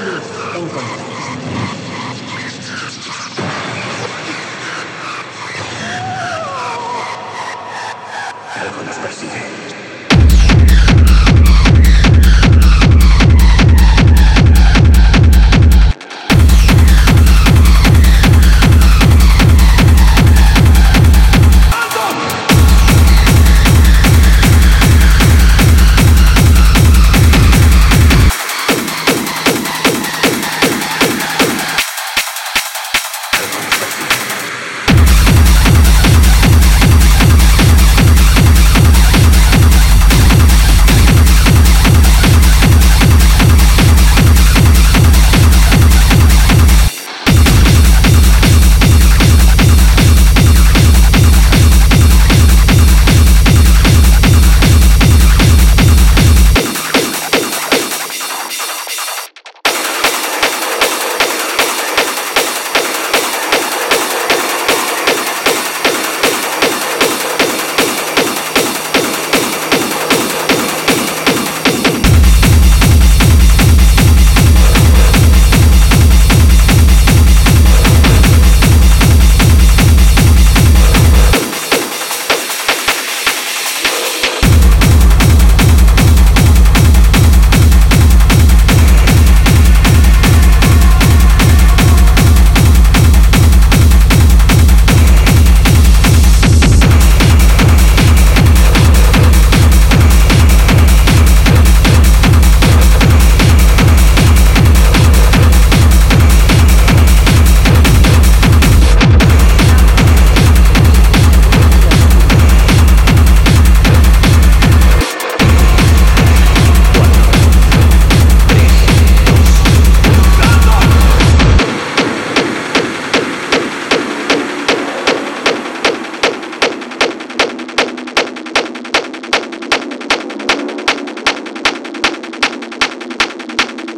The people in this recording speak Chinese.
vuestra memoria y